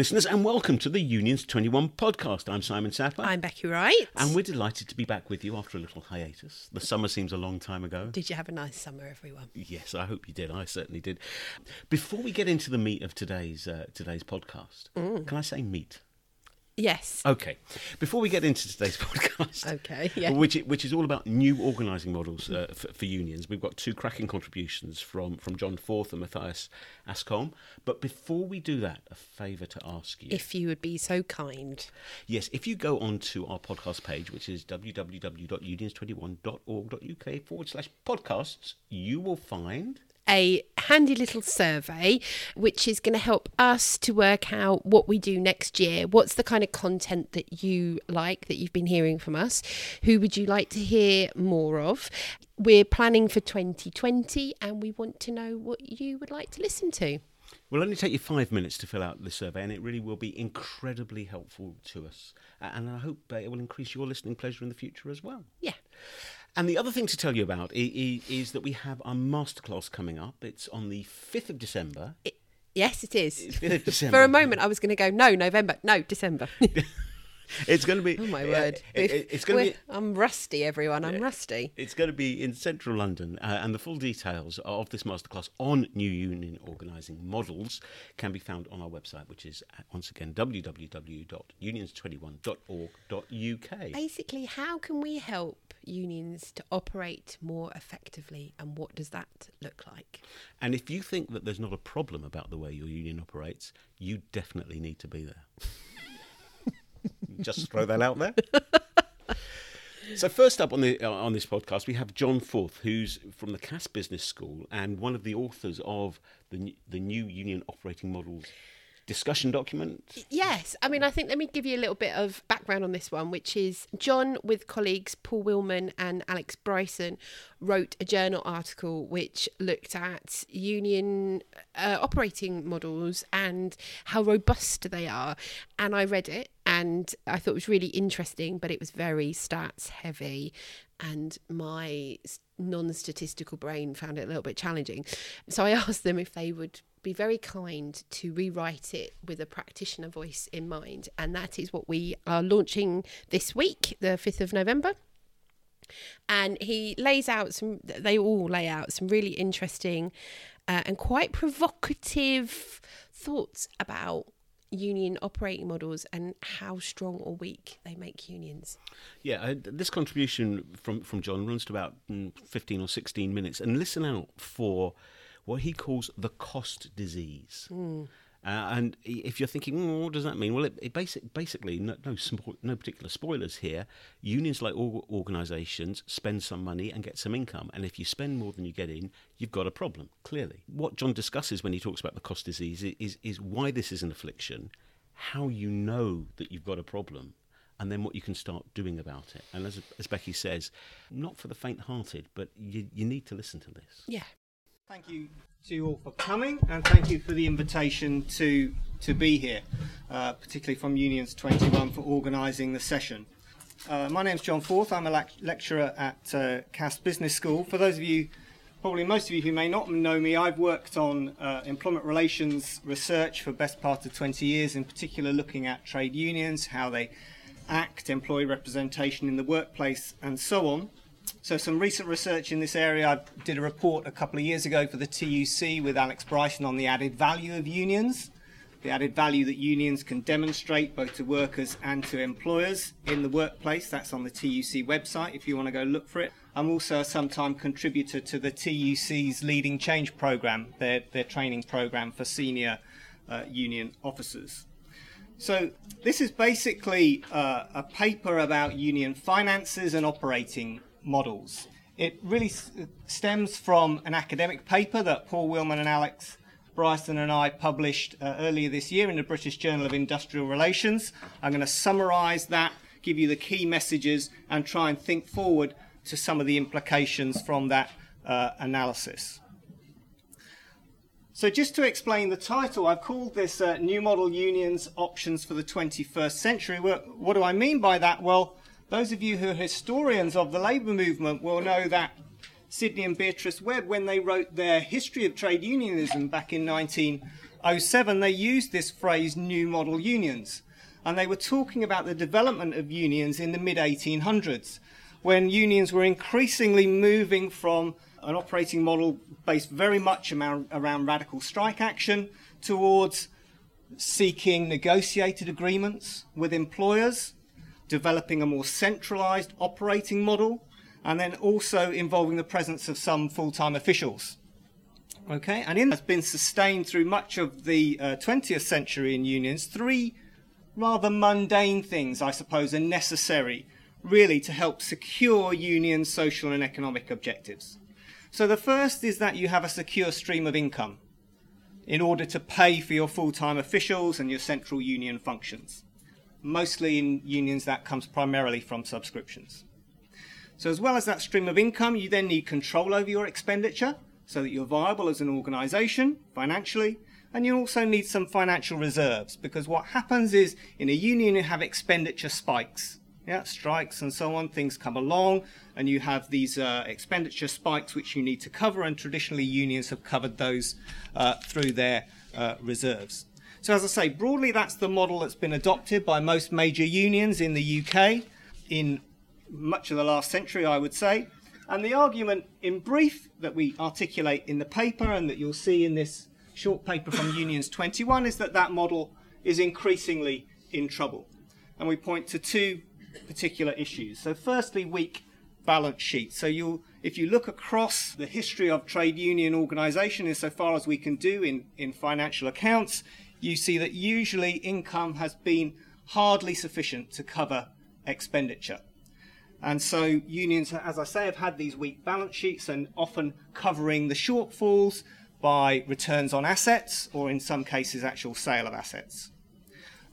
listeners, and welcome to the Unions 21 podcast. I'm Simon Sapper. I'm Becky Wright. And we're delighted to be back with you after a little hiatus. The summer seems a long time ago. Did you have a nice summer, everyone? Yes, I hope you did. I certainly did. Before we get into the meat of today's uh, today's podcast, Mm. can I say meat? Yes. Okay. Before we get into today's podcast, Okay, yeah. which which is all about new organising models uh, for, for unions, we've got two cracking contributions from from John Forth and Mathias Askholm. But before we do that, a favour to ask you. If you would be so kind. Yes, if you go onto our podcast page, which is www.unions21.org.uk forward slash podcasts, you will find. A handy little survey which is going to help us to work out what we do next year. What's the kind of content that you like that you've been hearing from us? Who would you like to hear more of? We're planning for 2020 and we want to know what you would like to listen to. We'll only take you five minutes to fill out the survey, and it really will be incredibly helpful to us. And I hope it will increase your listening pleasure in the future as well. Yeah. And the other thing to tell you about i- i- is that we have our masterclass coming up. It's on the 5th of December. Yes, it is. It's 5th of December. For a moment, I was going to go, no, November. No, December. It's going to be. Oh my uh, word! it- it- it's going to be. I'm rusty, everyone. I'm rusty. It's going to be in central London, uh, and the full details of this masterclass on new union organising models can be found on our website, which is uh, once again www.unions21.org.uk. Basically, how can we help unions to operate more effectively, and what does that look like? And if you think that there's not a problem about the way your union operates, you definitely need to be there. Just throw that out there. So first up on the uh, on this podcast, we have John Forth, who's from the Cass Business School and one of the authors of the the new union operating models discussion document. Yes, I mean, I think let me give you a little bit of background on this one, which is John, with colleagues Paul Willman and Alex Bryson, wrote a journal article which looked at union uh, operating models and how robust they are. And I read it and I thought it was really interesting, but it was very stats heavy. And my non statistical brain found it a little bit challenging. So I asked them if they would be very kind to rewrite it with a practitioner voice in mind. And that is what we are launching this week, the 5th of November. And he lays out some, they all lay out some really interesting uh, and quite provocative thoughts about union operating models and how strong or weak they make unions. Yeah, this contribution from from John runs to about mm, fifteen or sixteen minutes, and listen out for what he calls the cost disease. Uh, and if you're thinking, "Mm, what does that mean? Well, it, it basic, basically, no, no, no particular spoilers here. Unions, like all organisations, spend some money and get some income. And if you spend more than you get in, you've got a problem, clearly. What John discusses when he talks about the cost disease is, is why this is an affliction, how you know that you've got a problem, and then what you can start doing about it. And as, as Becky says, not for the faint hearted, but you, you need to listen to this. Yeah. Thank you to you all for coming, and thank you for the invitation to to be here, uh, particularly from Unions 21 for organising the session. Uh, my name's John Forth. I'm a lec- lecturer at uh, Cass Business School. For those of you, probably most of you who may not know me, I've worked on uh, employment relations research for best part of 20 years, in particular looking at trade unions, how they act, employee representation in the workplace, and so on. So some recent research in this area. I did a report a couple of years ago for the TUC with Alex Bryson on the added value of unions, the added value that unions can demonstrate both to workers and to employers in the workplace. That's on the TUC website if you want to go look for it. I'm also a sometime contributor to the TUC's Leading Change program, their, their training program for senior uh, union officers. So this is basically uh, a paper about union finances and operating models. It really s- stems from an academic paper that Paul Willman and Alex Bryson and I published uh, earlier this year in the British Journal of Industrial Relations. I'm going to summarise that, give you the key messages, and try and think forward to some of the implications from that uh, analysis. So, just to explain the title, I've called this uh, New Model Unions Options for the 21st Century. What do I mean by that? Well, those of you who are historians of the labour movement will know that Sidney and Beatrice Webb, when they wrote their History of Trade Unionism back in 1907, they used this phrase new model unions. And they were talking about the development of unions in the mid 1800s, when unions were increasingly moving from an operating model based very much around, around radical strike action towards seeking negotiated agreements with employers, developing a more centralized operating model, and then also involving the presence of some full time officials. Okay, and in has been sustained through much of the uh, 20th century in unions. Three rather mundane things, I suppose, are necessary really to help secure unions' social and economic objectives. So the first is that you have a secure stream of income in order to pay for your full time officials and your central union functions. Mostly in unions, that comes primarily from subscriptions. So, as well as that stream of income, you then need control over your expenditure so that you're viable as an organization financially. And you also need some financial reserves because what happens is in a union, you have expenditure spikes yeah, strikes and so on, things come along, and you have these uh, expenditure spikes which you need to cover, and traditionally unions have covered those uh, through their uh, reserves. So, as I say, broadly, that's the model that's been adopted by most major unions in the UK in much of the last century, I would say. And the argument, in brief, that we articulate in the paper and that you'll see in this short paper from Unions 21 is that that model is increasingly in trouble. And we point to two particular issues. So, firstly, weak balance sheet. So, you if you look across the history of trade union organisation, insofar as we can do in, in financial accounts, you see that usually income has been hardly sufficient to cover expenditure. And so unions, as I say, have had these weak balance sheets and often covering the shortfalls by returns on assets or in some cases actual sale of assets.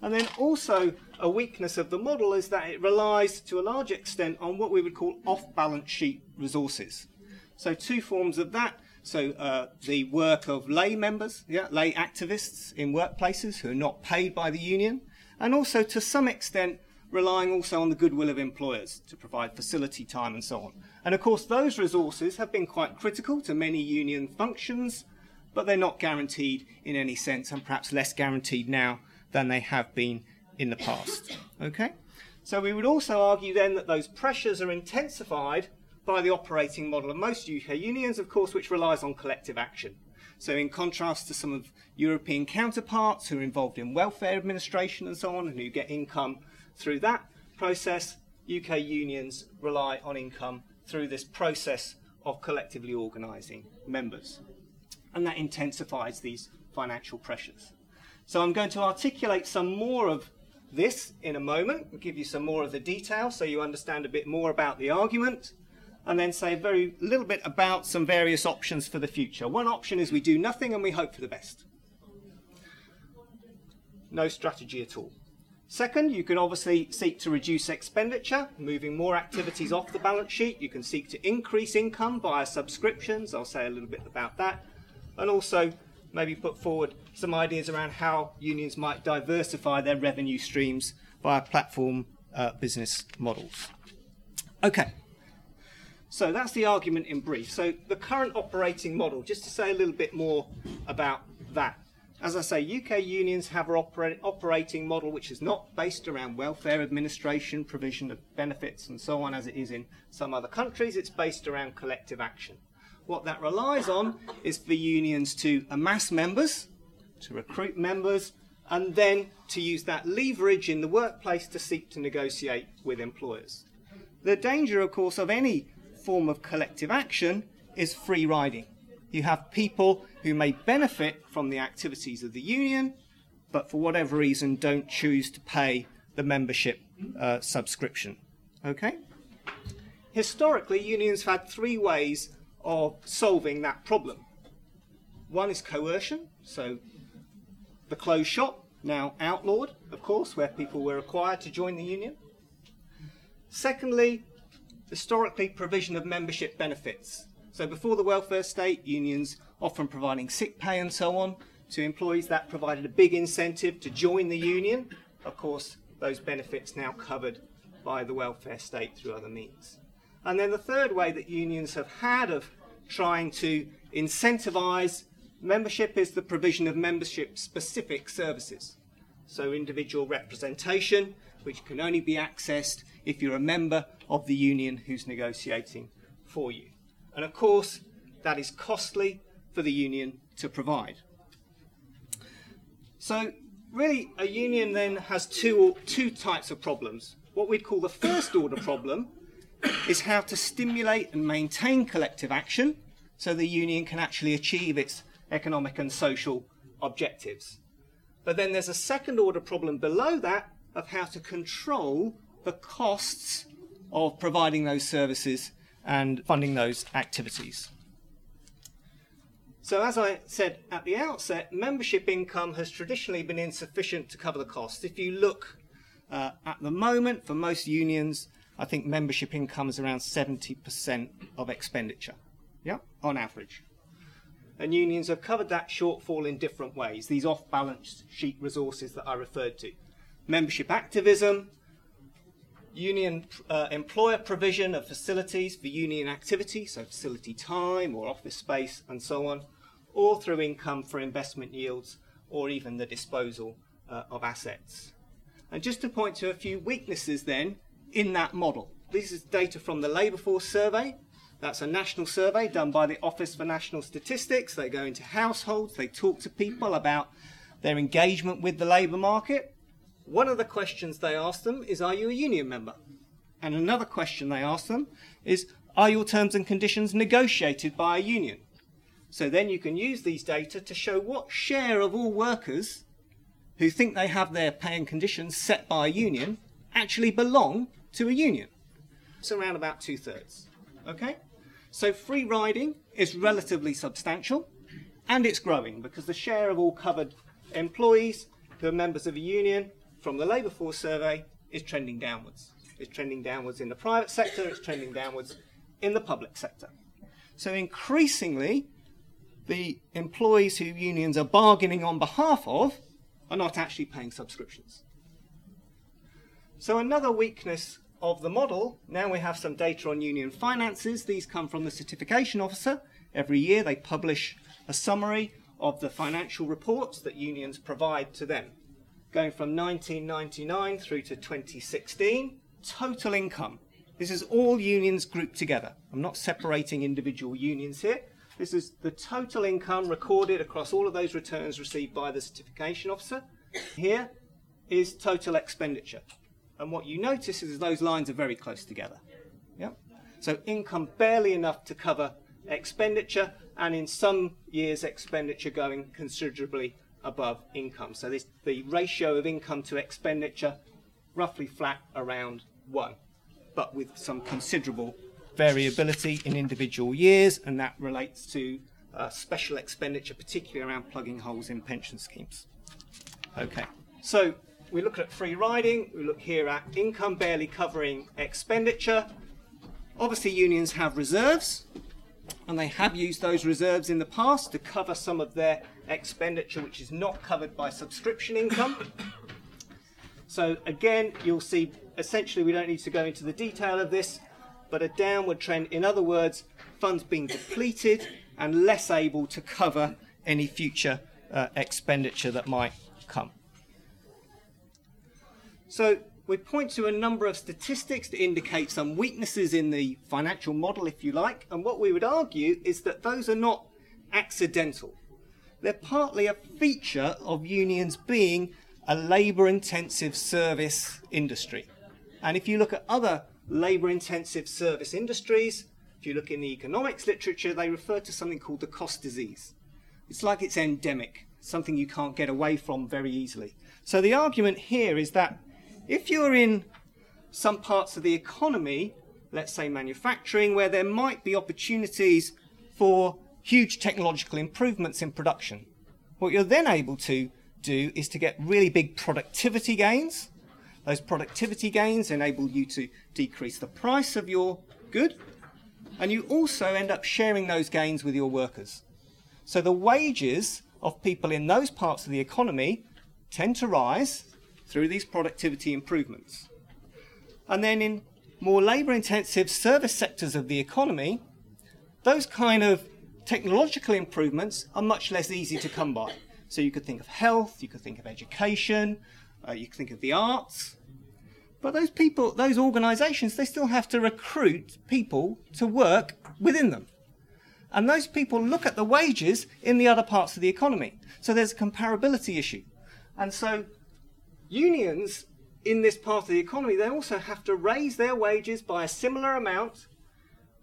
And then also a weakness of the model is that it relies to a large extent on what we would call off balance sheet resources. So, two forms of that. So, uh, the work of lay members, yeah, lay activists in workplaces who are not paid by the union, and also to some extent relying also on the goodwill of employers to provide facility time and so on. And of course, those resources have been quite critical to many union functions, but they're not guaranteed in any sense, and perhaps less guaranteed now than they have been in the past. Okay? So we would also argue then that those pressures are intensified by the operating model of most UK unions, of course, which relies on collective action. So, in contrast to some of European counterparts who are involved in welfare administration and so on, and who get income through that process, UK unions rely on income through this process of collectively organising members. And that intensifies these financial pressures. So I'm going to articulate some more of this in a moment, give you some more of the detail so you understand a bit more about the argument, and then say a very little bit about some various options for the future. One option is we do nothing and we hope for the best. No strategy at all. Second, you can obviously seek to reduce expenditure, moving more activities off the balance sheet. You can seek to increase income via subscriptions. I'll say a little bit about that. And also maybe put forward some ideas around how unions might diversify their revenue streams via platform uh, business models. Okay, so that's the argument in brief. So the current operating model, just to say a little bit more about that. As I say, UK unions have an opera- operating model which is not based around welfare administration, provision of benefits, and so on, as it is in some other countries. It's based around collective action. What that relies on is for unions to amass members, to recruit members, and then to use that leverage in the workplace to seek to negotiate with employers. The danger, of course, of any form of collective action is free riding. You have people who may benefit from the activities of the union, but for whatever reason don't choose to pay the membership uh, subscription. Okay? Historically, unions have had three ways of solving that problem. One is coercion, so the closed shop, now outlawed, of course, where people were required to join the union. Secondly, historically, provision of membership benefits. So before the welfare state, unions often providing sick pay and so on to employees, that provided a big incentive to join the union. Of course, those benefits now covered by the welfare state through other means. And then the third way that unions have had of trying to incentivize Membership is the provision of membership specific services. So, individual representation, which can only be accessed if you're a member of the union who's negotiating for you. And of course, that is costly for the union to provide. So, really, a union then has two, two types of problems. What we'd call the first order problem is how to stimulate and maintain collective action so the union can actually achieve its economic and social objectives. But then there's a second order problem below that of how to control the costs of providing those services and funding those activities. So, as I said at the outset, membership income has traditionally been insufficient to cover the costs. If you look uh, at the moment, for most unions, I think membership income is around 70% of expenditure, yeah, on average. And unions have covered that shortfall in different ways, these off balance sheet resources that I referred to. Membership activism, union uh, employer provision of facilities for union activity, so facility time or office space and so on, or through income for investment yields or even the disposal uh, of assets. And just to point to a few weaknesses then in that model. This is data from the Labour Force Survey. That's a national survey done by the Office for National Statistics. They go into households, they talk to people about their engagement with the labour market. One of the questions they ask them is Are you a union member? And another question they ask them is Are your terms and conditions negotiated by a union? So then you can use these data to show what share of all workers who think they have their pay and conditions set by a union actually belong to a union. It's around about two thirds. Okay? So free riding is relatively substantial and it's growing because the share of all covered employees who are members of a union from the labour force survey is trending downwards. It's trending downwards in the private sector, it's trending downwards in the public sector. So increasingly, the employees who unions are bargaining on behalf of are not actually paying subscriptions. So another weakness of the model, now we have some data on union finances. These come from the certification officer. Every year they publish a summary of the financial reports that unions provide to them going from 1999 through to 2016. Total income. This is all unions grouped together. I'm not separating individual unions here. This is the total income recorded across all of those returns received by the certification officer. Here is total expenditure. And what you notice is those lines are very close together. Yeah? So income barely enough to cover expenditure, and in some years, expenditure going considerably above income. So this, the ratio of income to expenditure roughly flat around 1, but with some considerable variability in individual years, and that relates to uh, special expenditure, particularly around plugging holes in pension schemes. Okay, so we look at free riding, we look here at income barely covering expenditure. Obviously, unions have reserves, and they have used those reserves in the past to cover some of their expenditure which is not covered by subscription income. So again, you'll see essentially we don't need to go into the detail of this, but a downward trend. In other words, funds being depleted and less able to cover any future uh, expenditure that might come. So we point to a number of statistics to indicate some weaknesses in the financial model, if you like, and what we would argue is that those are not accidental. They're partly a feature of unions being a labour intensive service industry. And if you look at other labour intensive service industries, if you look in the economics literature, they refer to something called the cost disease. It's like it's endemic, something you can't get away from very easily. So the argument here is that if you're in some parts of the economy, let's say manufacturing, where there might be opportunities for huge technological improvements in production, what you're then able to do is to get really big productivity gains. Those productivity gains enable you to decrease the price of your good, and you also end up sharing those gains with your workers. So the wages of people in those parts of the economy tend to rise through these productivity improvements. And then in more labour intensive service sectors of the economy, those kind of technological improvements are much less easy to come by. So you could think of health, you could think of education, uh, you could think of the arts. But those people, those organisations, they still have to recruit people to work within them. And those people look at the wages in the other parts of the economy. So there's a comparability issue. And so unions in this part of the economy, they also have to raise their wages by a similar amount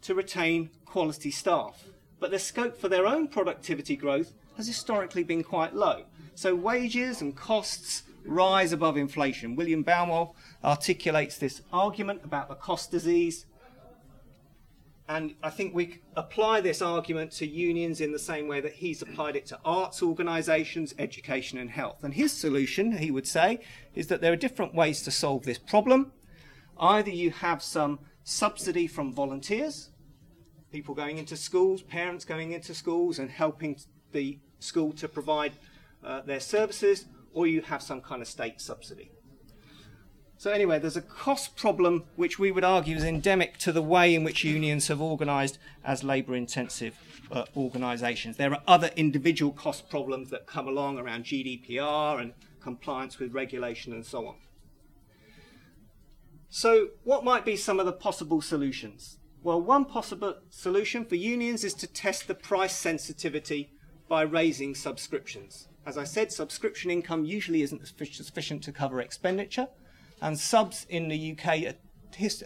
to retain quality staff. But the scope for their own productivity growth has historically been quite low. So wages and costs rise above inflation. William Baumol articulates this argument about the cost disease and I think we apply this argument to unions in the same way that he's applied it to arts organisations, education, and health. And his solution, he would say, is that there are different ways to solve this problem. Either you have some subsidy from volunteers, people going into schools, parents going into schools and helping the school to provide uh, their services, or you have some kind of state subsidy. So, anyway, there's a cost problem which we would argue is endemic to the way in which unions have organised as labour intensive uh, organisations. There are other individual cost problems that come along around GDPR and compliance with regulation and so on. So, what might be some of the possible solutions? Well, one possible solution for unions is to test the price sensitivity by raising subscriptions. As I said, subscription income usually isn't sufficient to cover expenditure and subs in the UK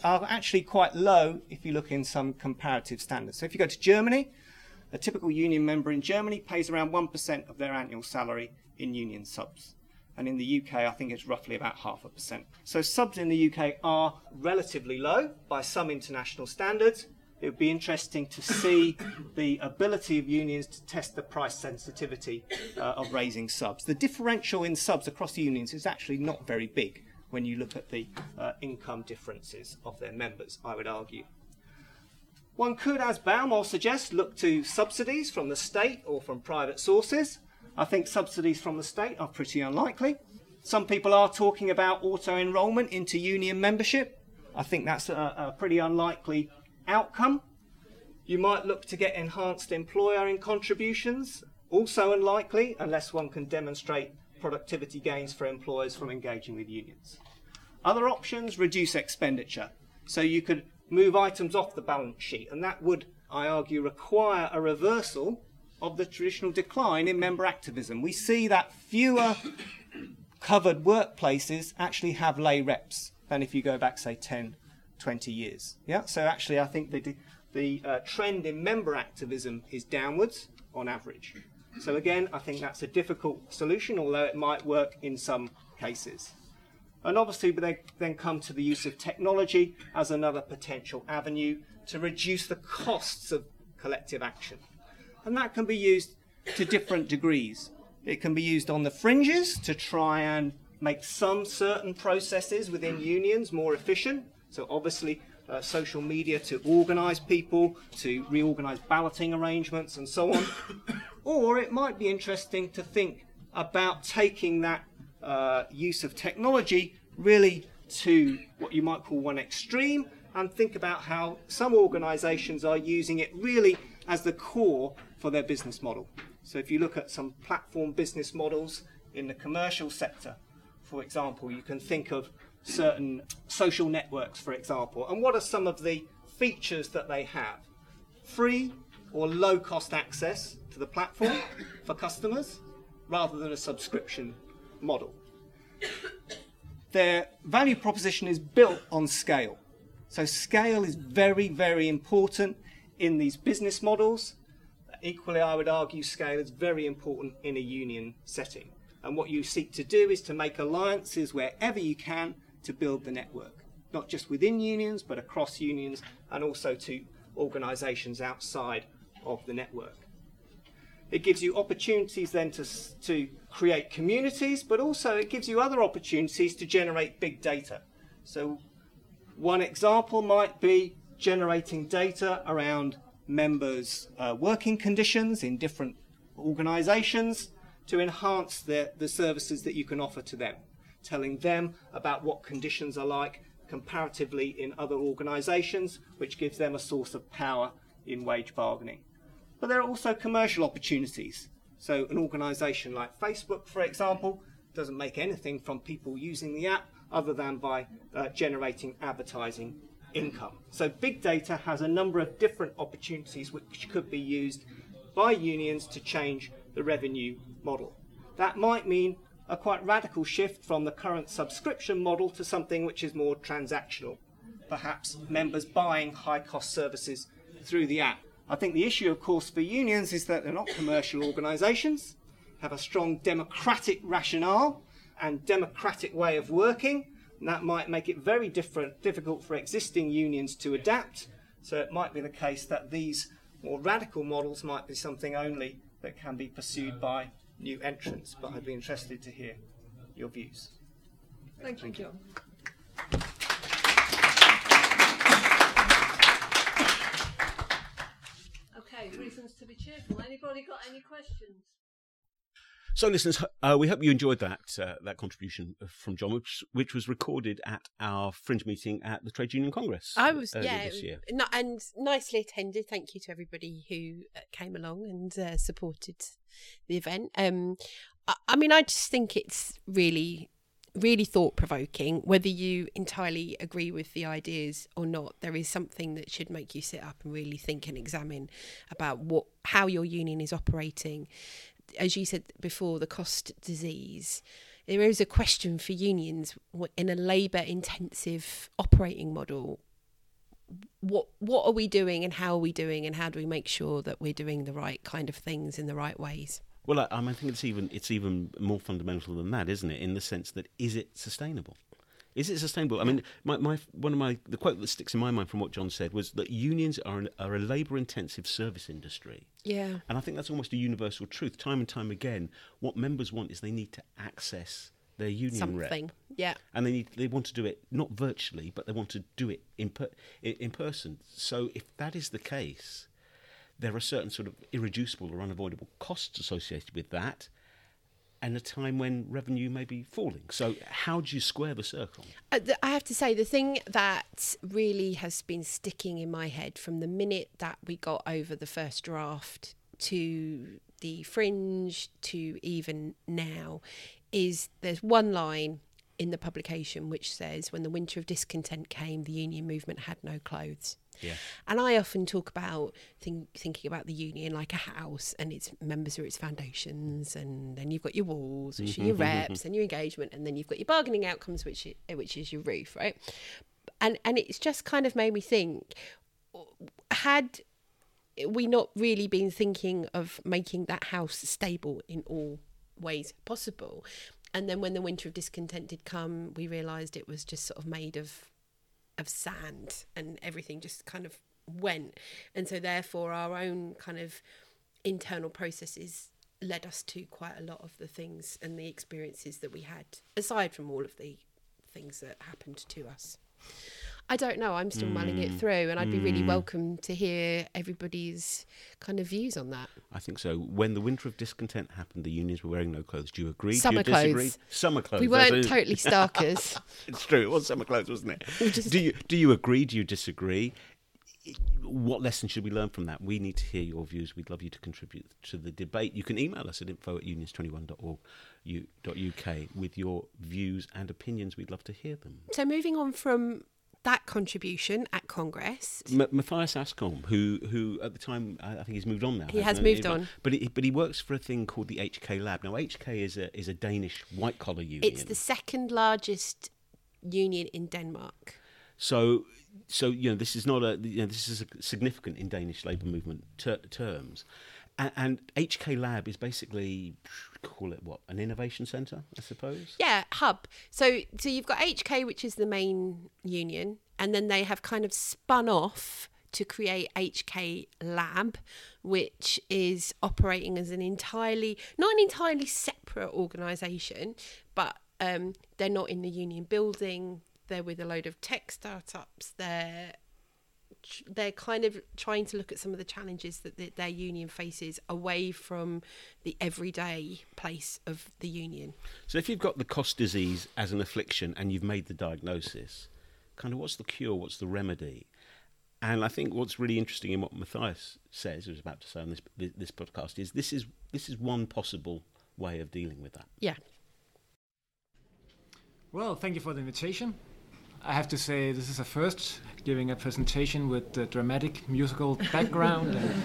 are actually quite low if you look in some comparative standards. So if you go to Germany, a typical union member in Germany pays around 1% of their annual salary in union subs. And in the UK, I think it's roughly about half a percent. So subs in the UK are relatively low by some international standards. It would be interesting to see the ability of unions to test the price sensitivity uh, of raising subs. The differential in subs across the unions is actually not very big when you look at the uh, income differences of their members, I would argue. One could, as Baumol suggests, look to subsidies from the state or from private sources. I think subsidies from the state are pretty unlikely. Some people are talking about auto enrolment into union membership. I think that's a, a pretty unlikely outcome. You might look to get enhanced employer in contributions, also unlikely unless one can demonstrate productivity gains for employers from engaging with unions. Other options reduce expenditure. So you could move items off the balance sheet, and that would, I argue, require a reversal of the traditional decline in member activism. We see that fewer covered workplaces actually have lay reps than if you go back, say, 10, 20 years. Yeah. So actually, I think the the uh, trend in member activism is downwards on average. So again, I think that's a difficult solution, although it might work in some cases. And obviously, they then come to the use of technology as another potential avenue to reduce the costs of collective action. And that can be used to different degrees. It can be used on the fringes to try and make some certain processes within unions more efficient. So, obviously, uh, social media to organise people, to reorganise balloting arrangements, and so on. or it might be interesting to think about taking that uh, use of technology really to what you might call one extreme and think about how some organisations are using it really as the core for their business model. So if you look at some platform business models in the commercial sector, for example, you can think of certain social networks, for example. And what are some of the features that they have? Free or low cost access to the platform for customers rather than a subscription model. Their value proposition is built on scale. So, scale is very, very important in these business models. Equally, I would argue scale is very important in a union setting. And what you seek to do is to make alliances wherever you can to build the network, not just within unions, but across unions and also to organisations outside of the network. It gives you opportunities then to, to create communities, but also it gives you other opportunities to generate big data. So, one example might be generating data around members' uh, working conditions in different organisations to enhance the, the services that you can offer to them telling them about what conditions are like comparatively in other organisations, which gives them a source of power in wage bargaining. but there are also commercial opportunities. So, an organisation like Facebook, for example, doesn't make anything from people using the app other than by uh, generating advertising income. So, big data has a number of different opportunities which could be used by unions to change the revenue model. That might mean a quite radical shift from the current subscription model to something which is more transactional. Perhaps members buying high cost services through the app. I think the issue, of course, for unions is that they're not commercial organisations, have a strong democratic rationale and democratic way of working. And that might make it very different, difficult for existing unions to adapt. So it might be the case that these more radical models might be something only that can be pursued by new entrants. But I'd be interested to hear your views. Thank you, John. Okay, reasons to be cheerful. Anybody got any questions? So, listeners, uh, we hope you enjoyed that uh, that contribution from John, which which was recorded at our fringe meeting at the Trade Union Congress. I was yeah, this year. no- and nicely attended. Thank you to everybody who uh, came along and uh, supported the event. Um, I, I mean, I just think it's really, really thought provoking. Whether you entirely agree with the ideas or not, there is something that should make you sit up and really think and examine about what how your union is operating. As you said before, the cost disease. There is a question for unions in a labour intensive operating model what what are we doing and how are we doing and how do we make sure that we're doing the right kind of things in the right ways Well, I, I think it's even it's even more fundamental than that, isn't it? In the sense that is it sustainable? Is it sustainable? I mean, my, my one of my the quote that sticks in my mind from what John said was that unions are an, are a labour-intensive service industry, yeah and I think that's almost a universal truth. Time and time again, what members want is they need to access their union rep. something yeah and they need they want to do it not virtually, but they want to do it in per, in, in person. So if that is the case, there are certain sort of irreducible or unavoidable costs associated with that, and a time when revenue may be falling. So how do you square the circle? Uh, I have to say, the thing that really has been sticking in my head from the minute that we got over the first draft to the fringe to even now is there's one line in the publication which says, When the winter of discontent came, the union movement had no clothes. Yeah. And I often talk about think, thinking about the union like a house, and its members are its foundations, and then you've got your walls, which are mm-hmm. your mm-hmm. reps, and your engagement, and then you've got your bargaining outcomes, which i- which is your roof, right? And and it's just kind of made me think: had we not really been thinking of making that house stable in all ways possible? And then when the winter of discontent did come, we realised it was just sort of made of of sand and everything just kind of went. And so therefore our own kind of internal processes led us to quite a lot of the things and the experiences that we had aside from all of the things that happened to us i don't know i'm still mulling it mm. through and i'd be really mm. welcome to hear everybody's kind of views on that I think so. When the winter of discontent happened, the unions were wearing no clothes. Do you agree? Summer Do you disagree? clothes. Summer clothes. we weren't it. totally starkers It's true. It was summer clothes, wasn't it? just- Do you do you agree? Do you disagree? What lesson should we learn from that? We need to hear your views. We'd love you to contribute to the debate. You can email us at info at unions21.org.uk with your views and opinions. We'd love to hear them. so moving on from that contribution at congress M- Mathias Askholm, who who at the time I I think he's moved on now. He has moved on. but he, but he works for a thing called the HK Lab. Now HK is a is a Danish white collar union. it's the second largest union in denmark So, so you know, this is not a you know, this is a significant in Danish labour movement ter- terms, and, and HK Lab is basically call it what an innovation centre, I suppose. Yeah, hub. So so you've got HK, which is the main union, and then they have kind of spun off to create HK Lab, which is operating as an entirely not an entirely separate organisation, but um, they're not in the union building. They're with a load of tech startups. They're they're kind of trying to look at some of the challenges that the, their union faces away from the everyday place of the union. So, if you've got the cost disease as an affliction and you've made the diagnosis, kind of what's the cure? What's the remedy? And I think what's really interesting in what Mathias says, was about to say on this this podcast, is this is this is one possible way of dealing with that. Yeah. Well, thank you for the invitation. I have to say this is a first giving a presentation with the dramatic musical background and,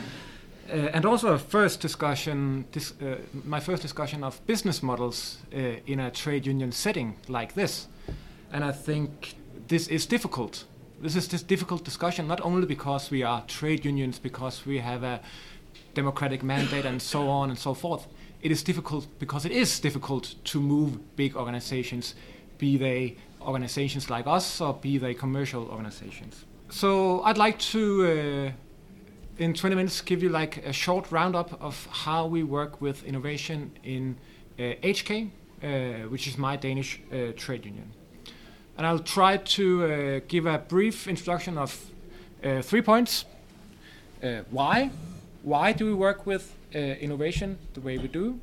uh, and also a first discussion dis, uh, my first discussion of business models uh, in a trade union setting like this. And I think this is difficult. This is this difficult discussion not only because we are trade unions because we have a democratic mandate and so on and so forth. It is difficult because it is difficult to move big organizations be they organizations like us or be they commercial organizations. So I'd like to, uh, in 20 minutes, give you like a short roundup of how we work with innovation in uh, HK, uh, which is my Danish uh, trade union. And I'll try to uh, give a brief introduction of uh, three points. why? Why do we work with innovation the way we do?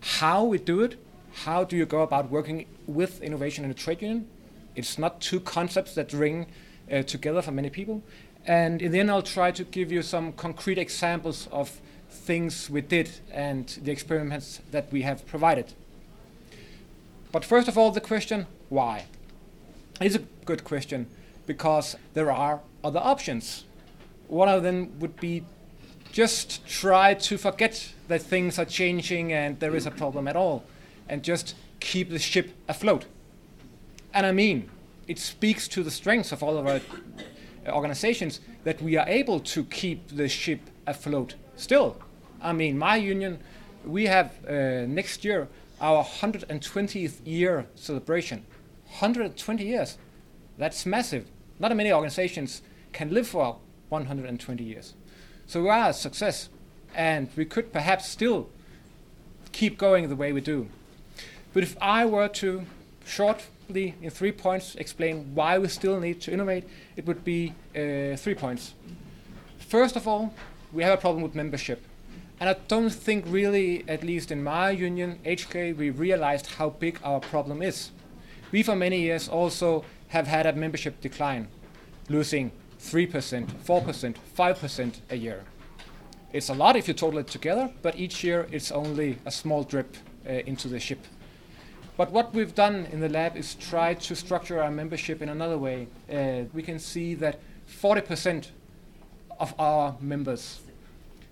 How we do it? How do you go about working with innovation in a trade union? It's not two concepts that ring uh, together for many people. And in the end, I'll try to give you some concrete examples of things we did and the experiments that we have provided. But first of all, the question why? It's a good question because there are other options. One of them would be just try to forget that things are changing and there is a problem at all and just keep the ship afloat. And I mean, it speaks to the strengths of all of our organizations that we are able to keep the ship afloat still. I mean, my union, we have uh, next year our 120th year celebration. 120 years. That's massive. Not many organizations can live for 120 years. So we are a success, and we could perhaps still keep going the way we do. But if I were to shortly, in three points, explain why we still need to innovate, it would be uh, three points. First of all, we have a problem with membership. And I don't think really, at least in my union, HK, we realized how big our problem is. We, for many years, also have had a membership decline, losing 3%, 4%, 5% a year. It's a lot if you total it together, but each year it's only a small drip uh, into the ship. But what we've done in the lab is try to structure our membership in another way. Uh, we can see that 40% of our members,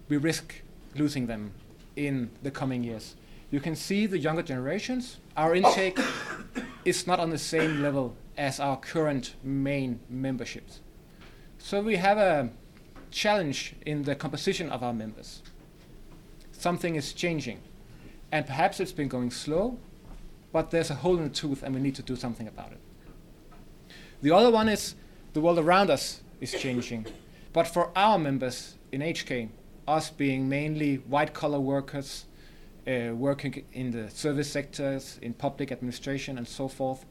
we risk losing them in the coming years. You can see the younger generations, our intake is not on the same level as our current main memberships. So we have a challenge in the composition of our members. Something is changing, and perhaps it's been going slow, but there's a hole in the tooth and we need to do something about it. The other one is the world around us is changing. But for our members in HK, us being mainly white collar workers, uh, working in the service sectors, in public administration, and so forth,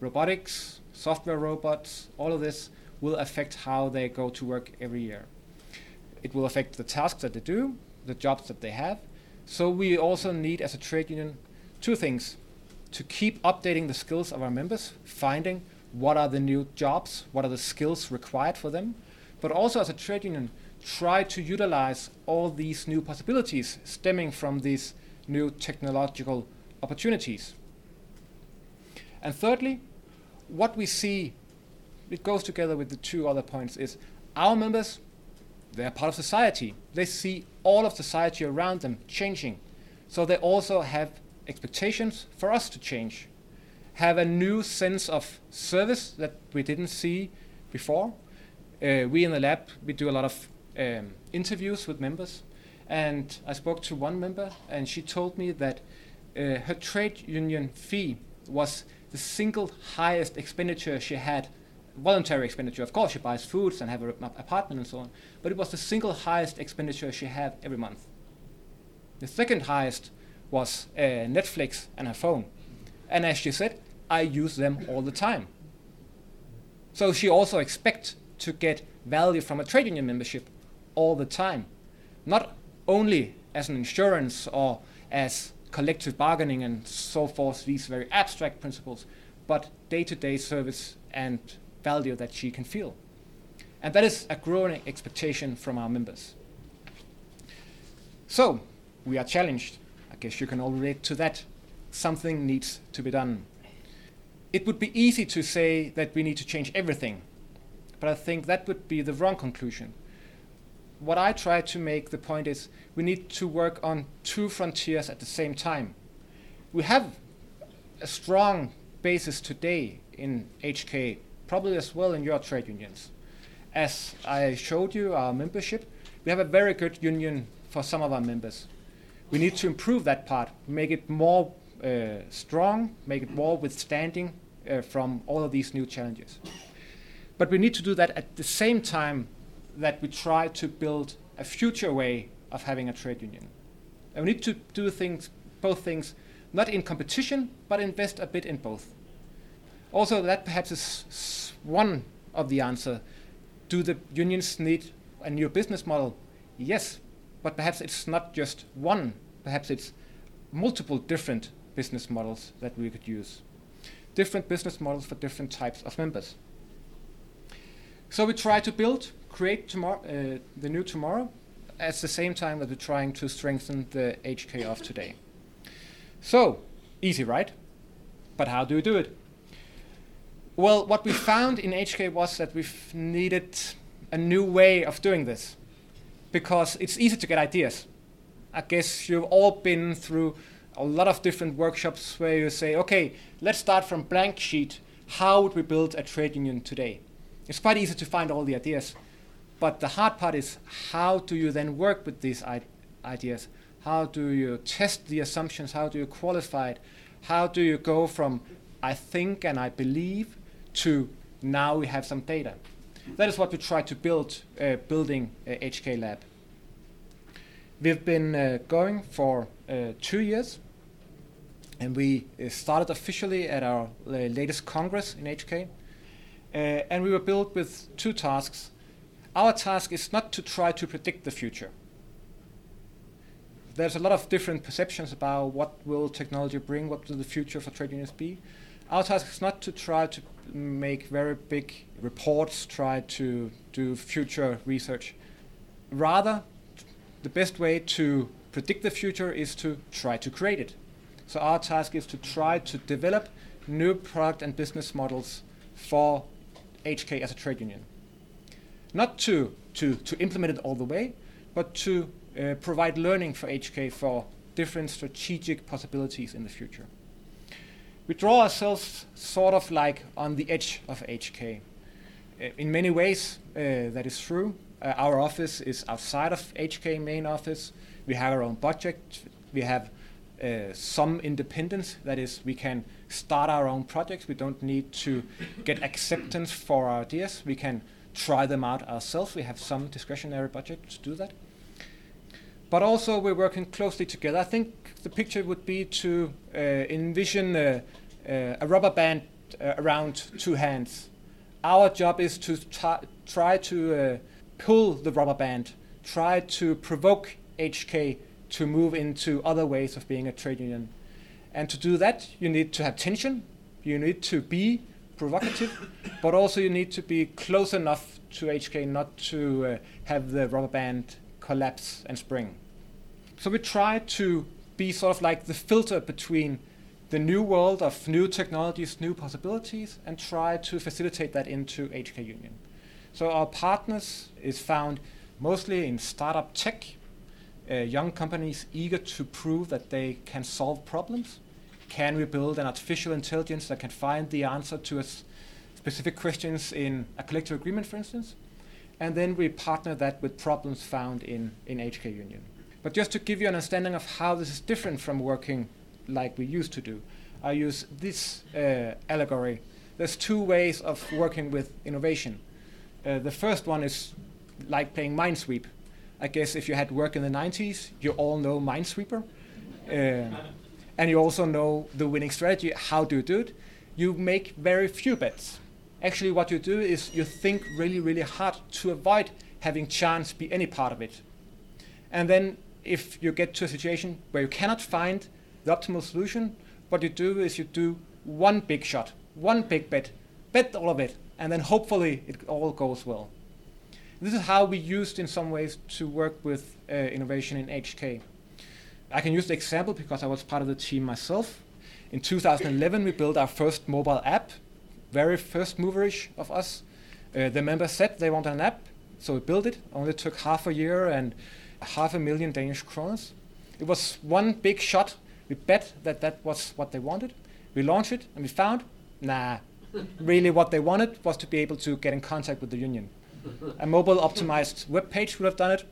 robotics, software robots, all of this will affect how they go to work every year. It will affect the tasks that they do, the jobs that they have. So we also need, as a trade union, two things to keep updating the skills of our members, finding what are the new jobs, what are the skills required for them, but also as a trade union, try to utilize all these new possibilities stemming from these new technological opportunities. And thirdly, what we see, it goes together with the two other points, is our members, they're part of society. They see all of society around them changing. So they also have expectations for us to change, have a new sense of service that we didn't see before. Uh, we in the lab, we do a lot of um, interviews with members, and I spoke to one member, and she told me that uh, her trade union fee was the single highest expenditure she had voluntary expenditure. Of course, she buys foods and have an apartment and so on, but it was the single highest expenditure she had every month. The second highest was uh, Netflix and her phone. And as she said, I use them all the time. So she also expects to get value from a trade union membership all the time, not only as an insurance or as collective bargaining and so forth, these very abstract principles, but day to day service and value that she can feel. And that is a growing expectation from our members. So, we are challenged. I guess you can all relate to that. Something needs to be done. It would be easy to say that we need to change everything, but I think that would be the wrong conclusion. What I try to make the point is we need to work on two frontiers at the same time. We have a strong basis today in HK, probably as well in your trade unions. As I showed you, our membership, we have a very good union for some of our members. We need to improve that part, make it more uh, strong, make it more withstanding uh, from all of these new challenges. But we need to do that at the same time that we try to build a future way of having a trade union. And we need to do things, both things, not in competition, but invest a bit in both. Also, that perhaps is one of the answer. Do the unions need a new business model? Yes, but perhaps it's not just one, perhaps it's multiple different business models that we could use. Different business models for different types of members. So we try to build, create tomorrow, uh, the new tomorrow at the same time that we're trying to strengthen the HK of today. So, easy, right? But how do we do it? Well, what we found in HK was that we needed a new way of doing this because it's easy to get ideas. I guess you've all been through a lot of different workshops where you say, okay, let's start from blank sheet. How would we build a trade union today? It's quite easy to find all the ideas, but the hard part is how do you then work with these ideas? How do you test the assumptions? How do you qualify it? How do you go from I think and I believe to now we have some data? That is what we try to build, uh, building uh, HK Lab. We've been uh, going for uh, two years, and we uh, started officially at our latest congress in HK. and we were built with two tasks. Our task is not to try to predict the future. There's a lot of different perceptions about what will technology bring, what will the future for trade unions be. Our task is not to try to make very big reports, try to do future research. Rather, the best way to predict the future is to try to create it. So our task is to try to develop new product and business models for HK as a trade union. Not to, to, to implement it all the way, but to uh, provide learning for HK for different strategic possibilities in the future we draw ourselves sort of like on the edge of HK. Uh, in many ways, uh, that is true. Uh, our office is outside of HK main office. We have our own budget. We have uh, some independence. That is, we can start our own projects. We don't need to get acceptance for our ideas. We can try them out ourselves. We have some discretionary budget to do that. But also, we're working closely together. I think the picture would be to uh, envision uh, uh, a rubber band around two hands. Our job is to try to pull the rubber band, try to provoke HK to move into other ways of being a trade union. And to do that, you need to have tension, you need to be provocative, but also you need to be close enough to HK not to uh, have the rubber band collapse and spring. So we try to be sort of like the filter between the new world of new technologies, new possibilities, and try to facilitate that into HK Union. So our partners is found mostly in startup tech, uh, young companies eager to prove that they can solve problems. Can we build an artificial intelligence that can find the answer to specific questions in a collective agreement, for instance? And then we partner that with problems found in, in HK Union. But just to give you an understanding of how this is different from working like we used to do, I use this uh, allegory. There's two ways of working with innovation. Uh, the first one is like playing Minesweep. I guess if you had work in the 90s, you all know Minesweeper. Uh, and you also know the winning strategy. How do you do it? You make very few bets. Actually, what you do is you think really, really hard to avoid having chance be any part of it. And then if you get to a situation where you cannot find the optimal solution, what you do is you do one big shot, one big bet, bet all of it, and then hopefully it all goes well. This is how we used, in some ways, to work with uh, innovation in HK. I can use the example because I was part of the team myself. In 2011, we built our first mobile app, very first moverish of us. Uh, the members said they wanted an app, so we built it. Only took half a year and half a million Danish kroners. It was one big shot. We bet that that was what they wanted. We launched it, and we found, nah, really what they wanted was to be able to get in contact with the union. A mobile optimized web page would have done it.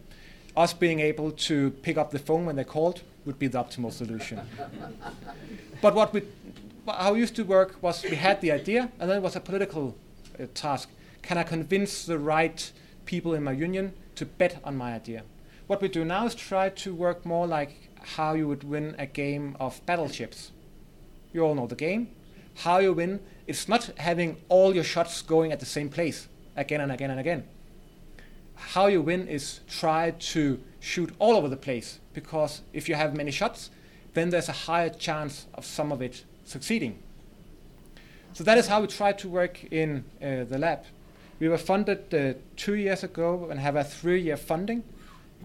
Us being able to pick up the phone when they called would be the optimal solution. but what we, how we used to work was we had the idea, and then it was a political uh, task. Can I convince the right people in my union to bet on my idea? What we do now is try to work more like how you would win a game of battleships. You all know the game. How you win, it's not having all your shots going at the same place again and again and again. How you win is try to shoot all over the place because if you have many shots, then there's a higher chance of some of it succeeding. So that is how we try to work in uh, the lab. We were funded uh, two years ago and have a three-year funding.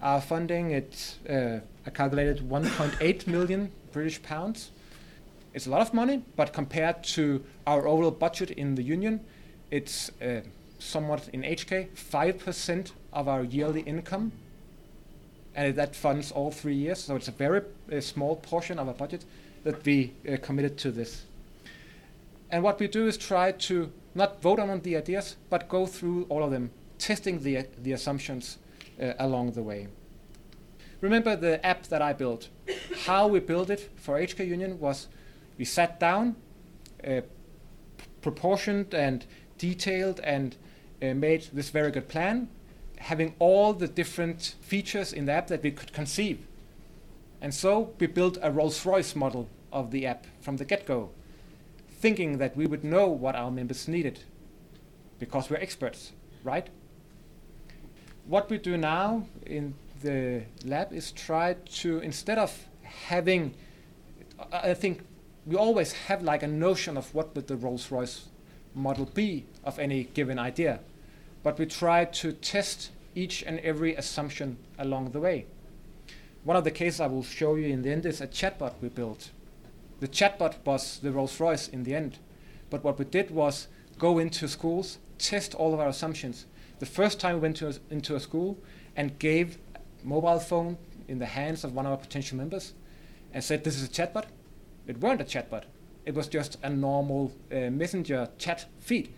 Our funding it's uh, I calculated 1.8 million British pounds. It's a lot of money, but compared to our overall budget in the union, it's uh, somewhat in HK 5% of our yearly income and that funds all three years. So it's a very uh, small portion of our budget that we uh, committed to this. And what we do is try to not vote on the ideas, but go through all of them, testing the, the assumptions uh, along the way. Remember the app that I built. How we built it for HK Union was we sat down, uh, proportioned and detailed, and uh, made this very good plan having all the different features in the app that we could conceive. And so we built a Rolls Royce model of the app from the get go, thinking that we would know what our members needed because we're experts, right? What we do now in the lab is try to, instead of having, I think we always have like a notion of what would the Rolls Royce model be of any given idea but we try to test each and every assumption along the way. One of the cases I will show you in the end is a chatbot we built. The chatbot was the Rolls Royce in the end, but what we did was go into schools, test all of our assumptions. The first time we went a, into a school and gave a mobile phone in the hands of one of our potential members and said, This is a chatbot. It weren't a chatbot, it was just a normal uh, messenger chat feed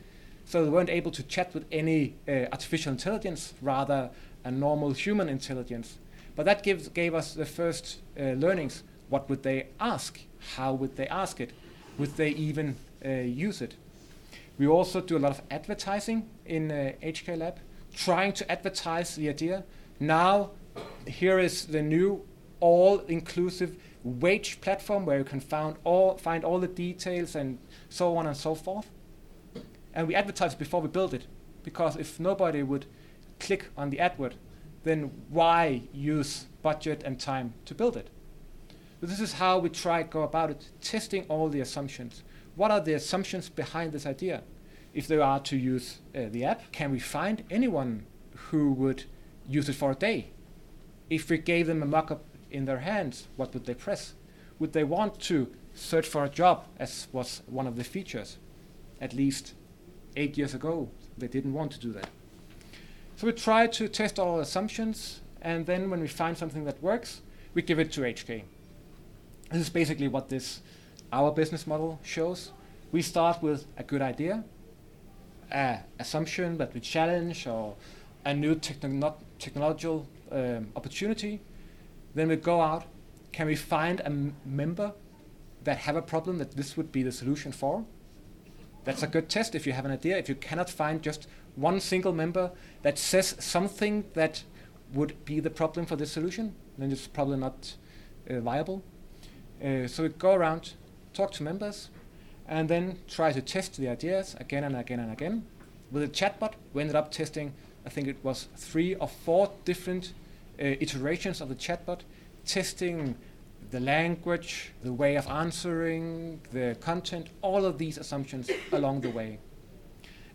so they weren't able to chat with any uh, artificial intelligence, rather a normal human intelligence. But that gives, gave us the first uh, learnings. What would they ask? How would they ask it? Would they even uh, use it? We also do a lot of advertising in HK uh, Lab, trying to advertise the idea. Now, here is the new all-inclusive wage platform where you can find all, find all the details and so on and so forth. And we advertise before we build it because if nobody would click on the advert then why use budget and time to build it? So this is how we try to go about it testing all the assumptions. What are the assumptions behind this idea? If they are to use uh, the app can we find anyone who would use it for a day? If we gave them a mock-up in their hands what would they press would they want to search for a job as was one of the features at least eight years ago, they didn't want to do that. So we try to test all assumptions, and then when we find something that works, we give it to HK. This is basically what this our business model shows. We start with a good idea, an assumption that we challenge, or a new techno- technological um, opportunity. Then we go out. Can we find a m- member that have a problem that this would be the solution for? That's a good test if you have an idea. If you cannot find just one single member that says something that would be the problem for this solution, then it's probably not uh, viable. Uh, so we go around, talk to members, and then try to test the ideas again and again and again. With a chatbot, we ended up testing, I think it was three or four different Uh, iterations of the chatbot, testing the language, the way of answering, the content, all of these assumptions along the way.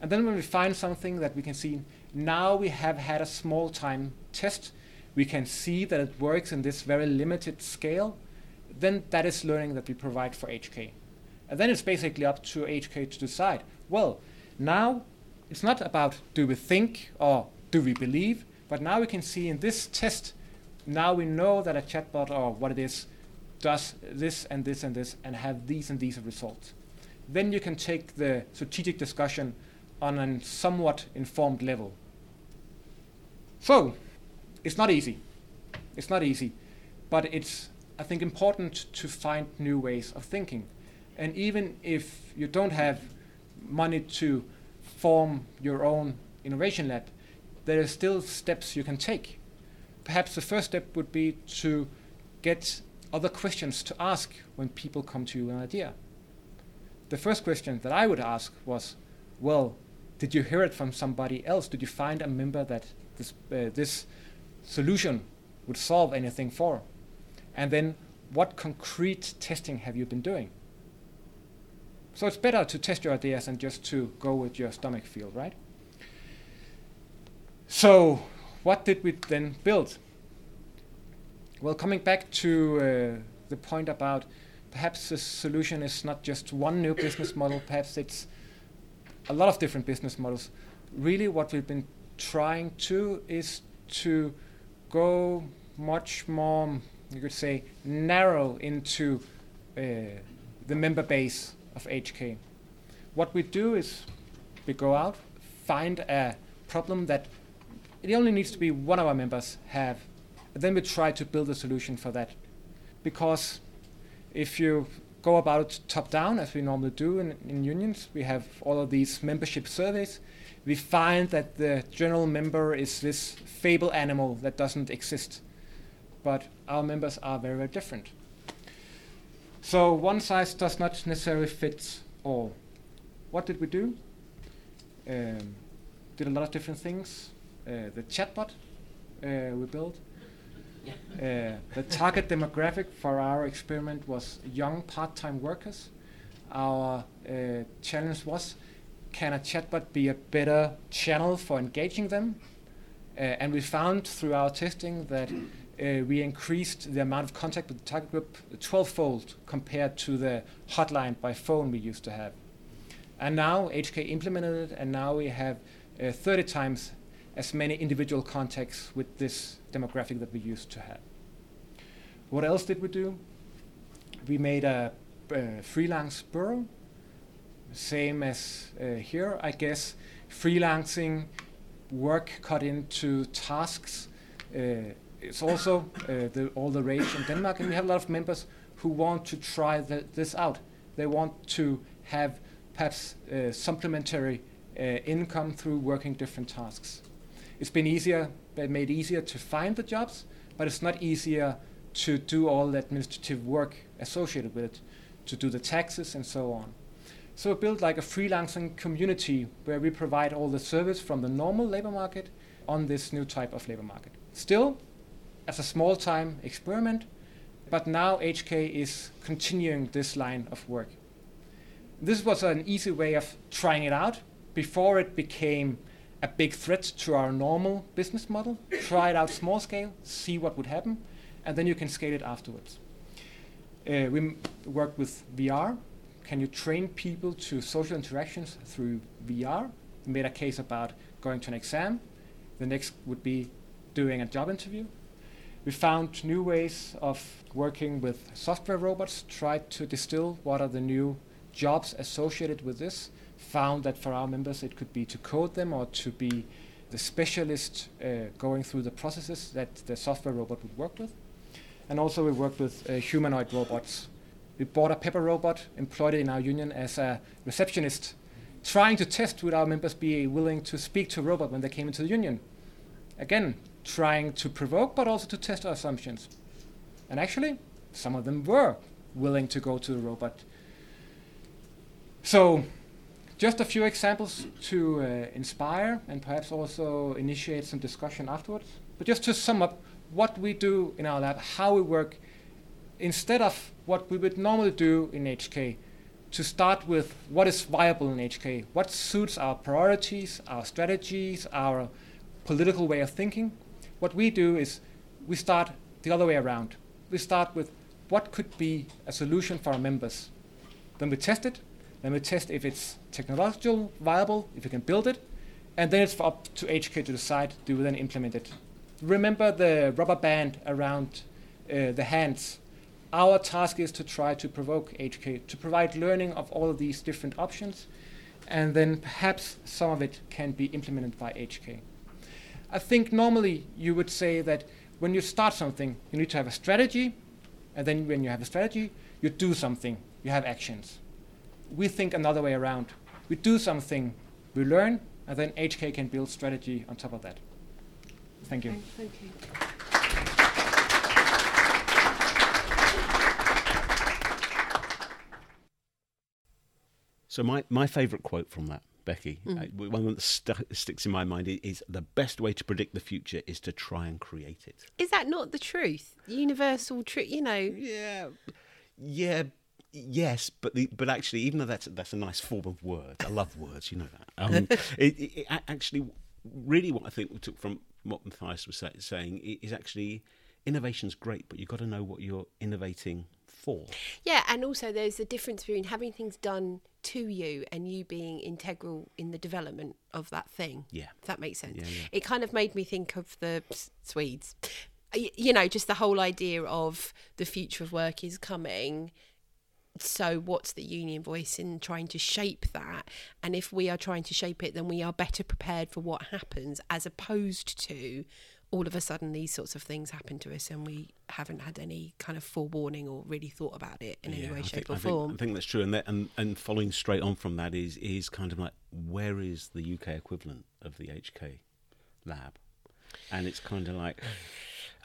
And then when we find something that we can see, now we have had a small time test, we can see that it works in this very limited scale, then that is learning that we provide for HK. And then it's basically up to HK to decide, well, now it's not about do we think or do we believe, but now we can see in this test, now we know that a chatbot or what it is does this and this and this and have these and these results. Then you can take the strategic discussion on a somewhat informed level. So, it's not easy. It's not easy, but it's, I think, important to find new ways of thinking. And even if you don't have money to form your own innovation lab, there are still steps you can take. Perhaps the first step would be to get other questions to ask when people come to you with an idea. The first question that I would ask was, well, did you hear it from somebody else? Did you find a member that this, uh, this solution would solve anything for? And then, what concrete testing have you been doing? So it's better to test your ideas than just to go with your stomach feel, right? So, what did we then build? Well, coming back to uh, the point about perhaps the solution is not just one new business model, perhaps it's a lot of different business models. Really, what we've been trying to is to go much more, you could say, narrow into uh, the member base of HK. What we do is we go out, find a problem that it only needs to be one of our members have, and then we try to build a solution for that. Because if you go about it top down, as we normally do in, in unions, we have all of these membership surveys. We find that the general member is this fable animal that doesn't exist. But our members are very, very different. So one size does not necessarily fit all. What did we do? Um, did a lot of different things. Uh, the chatbot uh, we built. Uh, the target demographic for our experiment was young part-time workers. Our uh, challenge was, can a chatbot be a better channel for engaging them? Uh, and we found through our testing that uh, we increased the amount of contact with the target group 12-fold compared to the hotline by phone we used to have. And now HK implemented it, and now we have 30 times as many individual contacts with this demographic that we used to have. What else did we do? We made a, a freelance bureau, same as uh, here, I guess. Freelancing, work cut into tasks. Uh, it's also uh, the, all the rage in Denmark, and we have a lot of members who want to try the, this out. They want to have perhaps uh, supplementary uh, income through working different tasks. It's been easier, made easier to find the jobs, but it's not easier to do all the administrative work associated with it, to do the taxes and so on. So we built like a freelancing community where we provide all the service from the normal labor market on this new type of labor market. Still, as a small time experiment, but now HK is continuing this line of work. This was an easy way of trying it out before it became a big threat to our normal business model. Try it out small scale, see what would happen, and then you can scale it afterwards. Uh, we work with VR. Can you train people to social interactions through VR? We made a case about going to an exam. The next would be doing a job interview. We found new ways of working with software robots, tried to distill what are the new jobs associated with this, found that for our members it could be to code them or to be the specialist uh, going through the processes that the software robot would work with. And also we worked with uh, humanoid robots. We bought a Pepper robot, employed it in our union as a receptionist, trying to test would our members be willing to speak to a robot when they came into the union. Again, trying to provoke but also to test our assumptions. And actually, some of them were willing to go to the robot. So just a few examples to uh, inspire and perhaps also initiate some discussion afterwards. But just to sum up what we do in our lab, how we work, instead of what we would normally do in HK, to start with what is viable in HK, what suits our priorities, our strategies, our political way of thinking. What we do is we start the other way around. We start with what could be a solution for our members. Then we test it. Then we test if it's technological viable, if we can build it, and then it's up to HK to decide do we then implement it. Remember the rubber band around uh, the hands. Our task is to try to provoke HK to provide learning of all of these different options, and then perhaps some of it can be implemented by HK. I think normally you would say that when you start something, you need to have a strategy, and then when you have a strategy, you do something, you have actions. We think another way around. We do something, we learn, and then HK can build strategy on top of that. Thank you. Thank you. So my, my favourite quote from that, Becky, Mm. uh, one that stu- sticks in my mind is the best way to predict the future is to try and create it. Is that not the truth? Universal truth, you know. Yeah, yeah, yes, but the but actually, even though that's that's a nice form of word, I love words, you know that. Um, it, it, it actually, really, what I think we took from what Mathias was say, saying is actually innovation's great, but you've got to know what you're innovating for. Yeah, and also there's a difference between having things done to you and you being integral in the development of that thing. Yeah. If that makes sense. Yeah, yeah. It kind of made me think of the Swedes. You know, just the whole idea of the future of work is coming. So, what's the union voice in trying to shape that? And if we are trying to shape it, then we are better prepared for what happens as opposed to all of a sudden these sorts of things happen to us and we haven't had any kind of forewarning or really thought about it in any way, shape, think, or I think, form. I think that's true, and, that, and and following straight on from that is is kind of like where is the UK equivalent of the HK lab, and it's kind of like.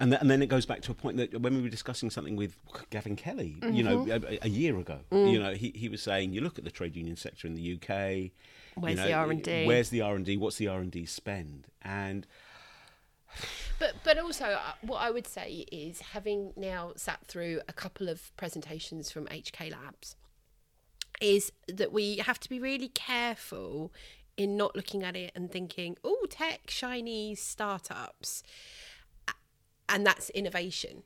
And, th- and then it goes back to a point that when we were discussing something with Gavin Kelly, you know, Mm-hmm. a, a year ago, Mm. you know, he, he was saying, you look at the trade union sector in the UK. Where's you the R&D? Where's the R and D? What's the R and D spend? And But but also uh, what I would say is having now sat through a couple of presentations from HK Labs is that we have to be really careful in not looking at it and thinking, "Oh, tech shiny startups." And that's innovation.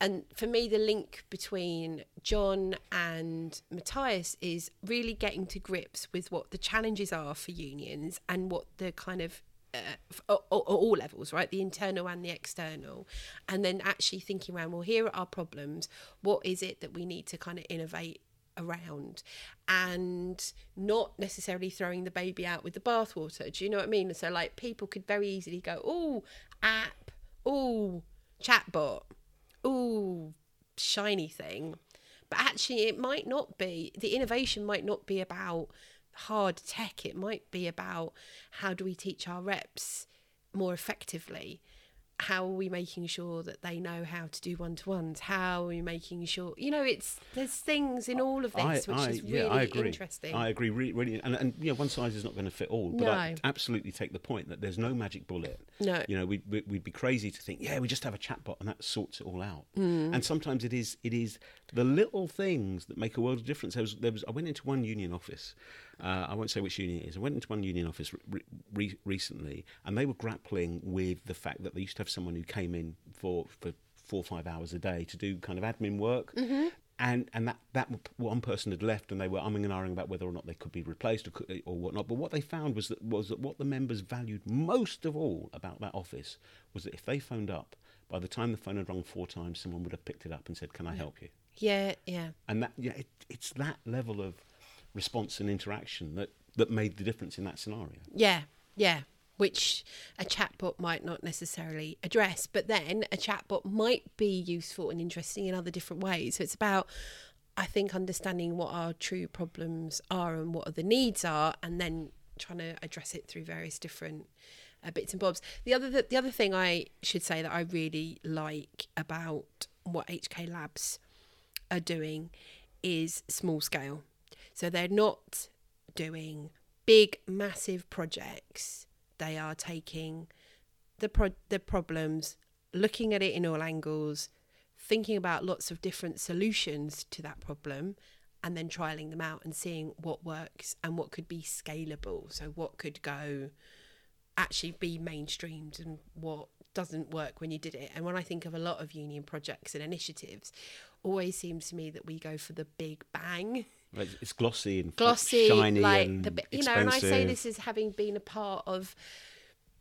And for me, the link between John and Mathias is really getting to grips with what the challenges are for unions and what the kind of uh, all levels, right? The internal and the external. And then actually thinking around, well, here are our problems. What is it that we need to kind of innovate around? And not necessarily throwing the baby out with the bathwater. Do you know what I mean? So, like, people could very easily go, oh, app, oh, chatbot, oh, shiny thing. But actually, it might not be, the innovation might not be about hard tech. It might be about how do we teach our reps more effectively? How are we making sure that they know how to do one to ones? How are we making sure, you know, it's, there's things in all of this which is really yeah, I agree. interesting. I agree, really, really and, and you know, one size is not going to fit all. But I No. absolutely take the point that there's no magic bullet. No. you know, we'd, we'd we'd be crazy to think, yeah, we just have a chatbot and that sorts it all out. Mm. And sometimes it is it is the little things that make a world of difference. There was, there was I went into one union office. Uh, I won't say which union it is. I went into one union office re- re- recently, and they were grappling with the fact that they used to have someone who came in for for four or five hours a day to do kind of admin work. And and that, that one person had left, and they were umming and ahhing about whether or not they could be replaced or, could, or whatnot. But what they found was that was that what the members valued most of all about that office was that if they phoned up, by the time the phone had rung four times, someone would have picked it up and said, "Can I help you?" yeah, yeah. And that yeah, it, it's that level of response and interaction that that made the difference in that scenario. Yeah, yeah. Which a chatbot might not necessarily address, but then a chatbot might be useful and interesting in other different ways. So it's about, I think, understanding what our true problems are and what the needs are, and then trying to address it through various different uh, bits and bobs. The other the, the other thing I should say that I really like about what HK Labs are doing is small scale. So they're not doing big, massive projects. They are taking the pro- the problems, looking at it in all angles, thinking about lots of different solutions to that problem, and then trialing them out and seeing what works and what could be scalable. So, what could go actually be mainstreamed and what doesn't work when you did it. And when I think of a lot of union projects and initiatives, always seems to me that we go for the big bang It's, glossy and glossy, shiny like and the you know. And I say this as having been a part of,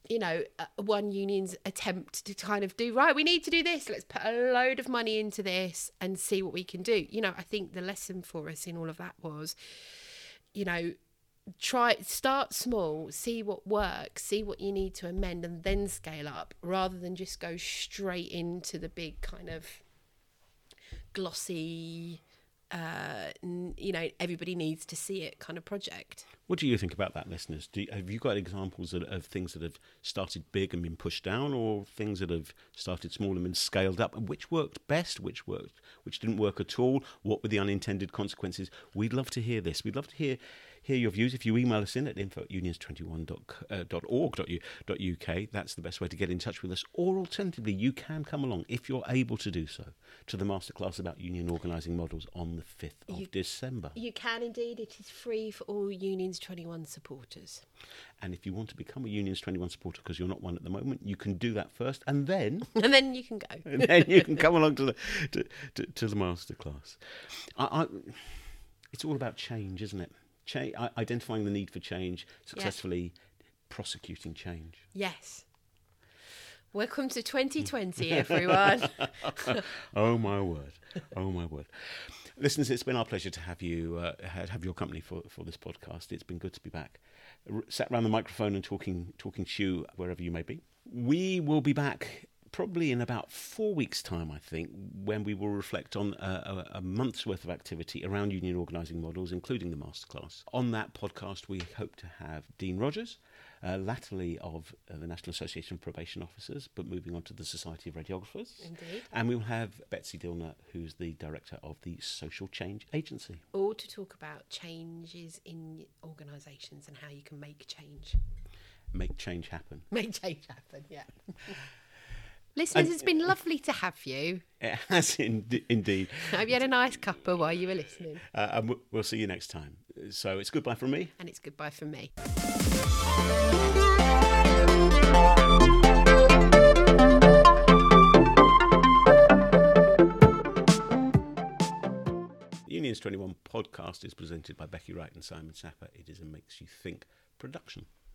you know, uh, one union's attempt to kind of do right. We need to do this. Let's put a load of money into this and see what we can do. You know, I think the lesson for us in all of that was, you know, try start small see what works see what you need to amend and then scale up rather than just go straight into the big kind of glossy uh you know everybody needs to see it kind of project What do you think about that, listeners? Do you, have you got examples of, of things that have started big and been pushed down, or things that have started small and been scaled up? And which worked best? Which worked? Which didn't work at all? What were the unintended consequences? We'd love to hear this. We'd love to hear hear your views. If you email us in at info at unions21.org.uk, uh, that's the best way to get in touch with us. Or alternatively, you can come along if you're able to do so to the masterclass about union organising models on the fifth of You- December. you can indeed it is free for all unions 21 supporters And if you want to become a Unions 21 supporter because you're not one at the moment, you can do that first, and then and then you can go and then you can come along to the to, to, to the masterclass. I, I, it's all about change, isn't it? Cha- identifying the need for change, successfully prosecuting change. yes welcome to 2020 everyone oh my word! Oh my word! Listeners, it's been our pleasure to have you uh, have your company for, for this podcast. It's been good to be back, R- sat around the microphone and talking talking to you wherever you may be. We will be back probably in about four weeks' time, I think, when we will reflect on a, a, a month's worth of activity around union organising models, including the masterclass. On that podcast, we hope to have Dean Rogers, uh, latterly of uh, the National Association of Probation Officers, but moving on to the Society of Radiographers. Indeed. And we'll have Betsy Dillner, who's the director of the Social Change Agency. all to talk about changes in organisations and how you can make change Make change happen. make change happen yeah listeners it's been lovely to have you It has in, indeed. I hope you had a nice cuppa while you were listening. Uh, and we'll- we'll see you next time. So it's goodbye from me. And it's goodbye from me. The Unions 21 podcast is presented by Becky Wright and Simon Sapper. It is a Makes You Think production.